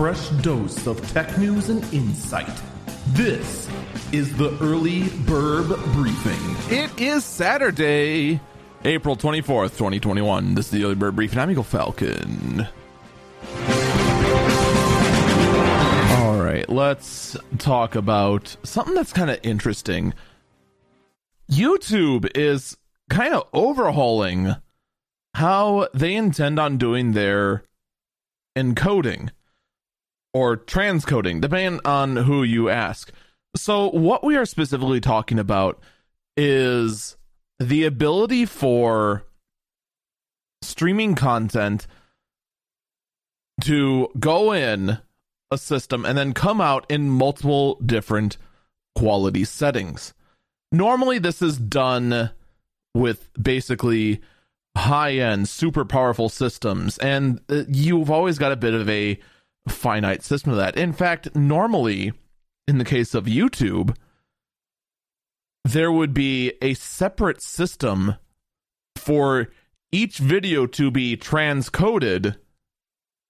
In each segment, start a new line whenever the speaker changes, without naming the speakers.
fresh dose of tech news and insight. This is the Early Bird Briefing.
It is Saturday, April 24th, 2021. This is the Early Bird Briefing. I'm Eagle Falcon. All right, let's talk about something that's kind of interesting. YouTube is kind of overhauling how they intend on doing their encoding or transcoding, depending on who you ask. So, what we are specifically talking about is the ability for streaming content to go in a system and then come out in multiple different quality settings. Normally, this is done with basically high end, super powerful systems, and uh, you've always got a bit of a finite system of that. In fact, normally, in the case of YouTube, there would be a separate system for each video to be transcoded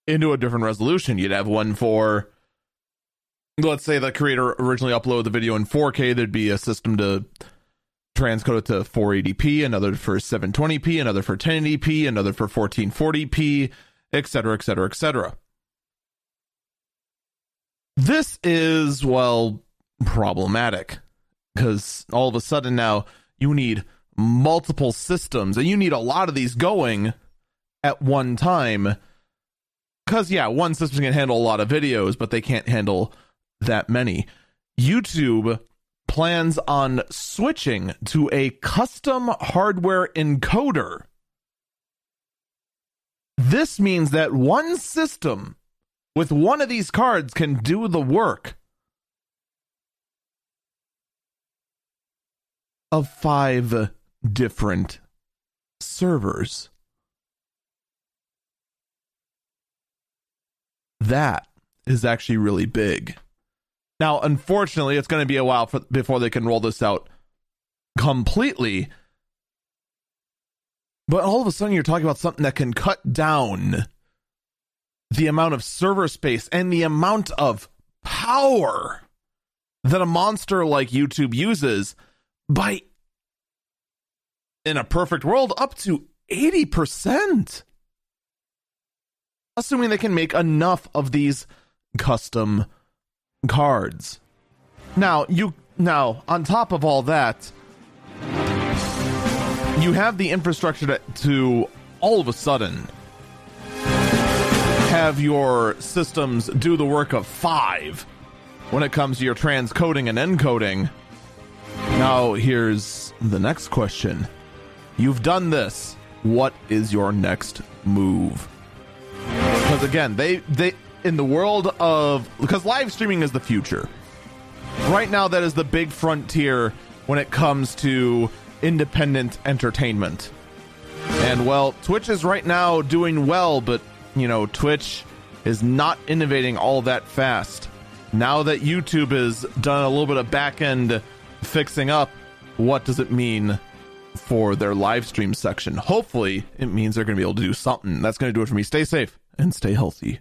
into a different resolution. You'd have one for, let's say, the creator originally uploaded the video in 4K, there'd be a system to transcode it to 480p, another for 720p, another for 1080p, another for 1440p, etc., etc., etc. This is, well, problematic because all of a sudden now you need multiple systems and you need a lot of these going at one time. Because, yeah, one system can handle a lot of videos, but they can't handle that many. YouTube plans on switching to a custom hardware encoder. This means that one system with one of these cards can do the work of five different servers. That is actually really big. Now, unfortunately, it's going to be a while for, before they can roll this out completely. But all of a sudden, you're talking about something that can cut down the amount of server space and the amount of power that a monster like YouTube uses by, in a perfect world, up to 80%. Assuming they can make enough of these custom cards. Now, you now on top of all that, you have the infrastructure to, to all of a sudden have your systems do the work of five when it comes to your transcoding and encoding. Now, here's the next question. You've done this. What is your next move? Because again, they they in the world of because live streaming is the future. Right now, that is the big frontier when it comes to independent entertainment. And well, Twitch is right now doing well, but you know, Twitch is not innovating all that fast. Now that YouTube has done a little bit of back end fixing up, what does it mean for their live stream section? Hopefully, it means they're going to be able to do something. That's going to do it for me. Stay safe and stay healthy.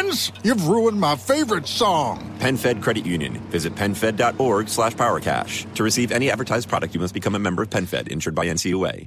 Figgins, you've ruined my favorite song.
PenFed Credit Union. Visit penfed.org slash powercash. To receive any advertised product, you must become a member of PenFed, insured by NCUA.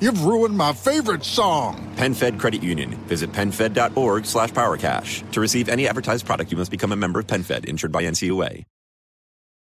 You've ruined my favorite song.
PenFed Credit Union. Visit penfed.org slash powercash. To receive any advertised product, you must become a member of PenFed, insured by NCUA.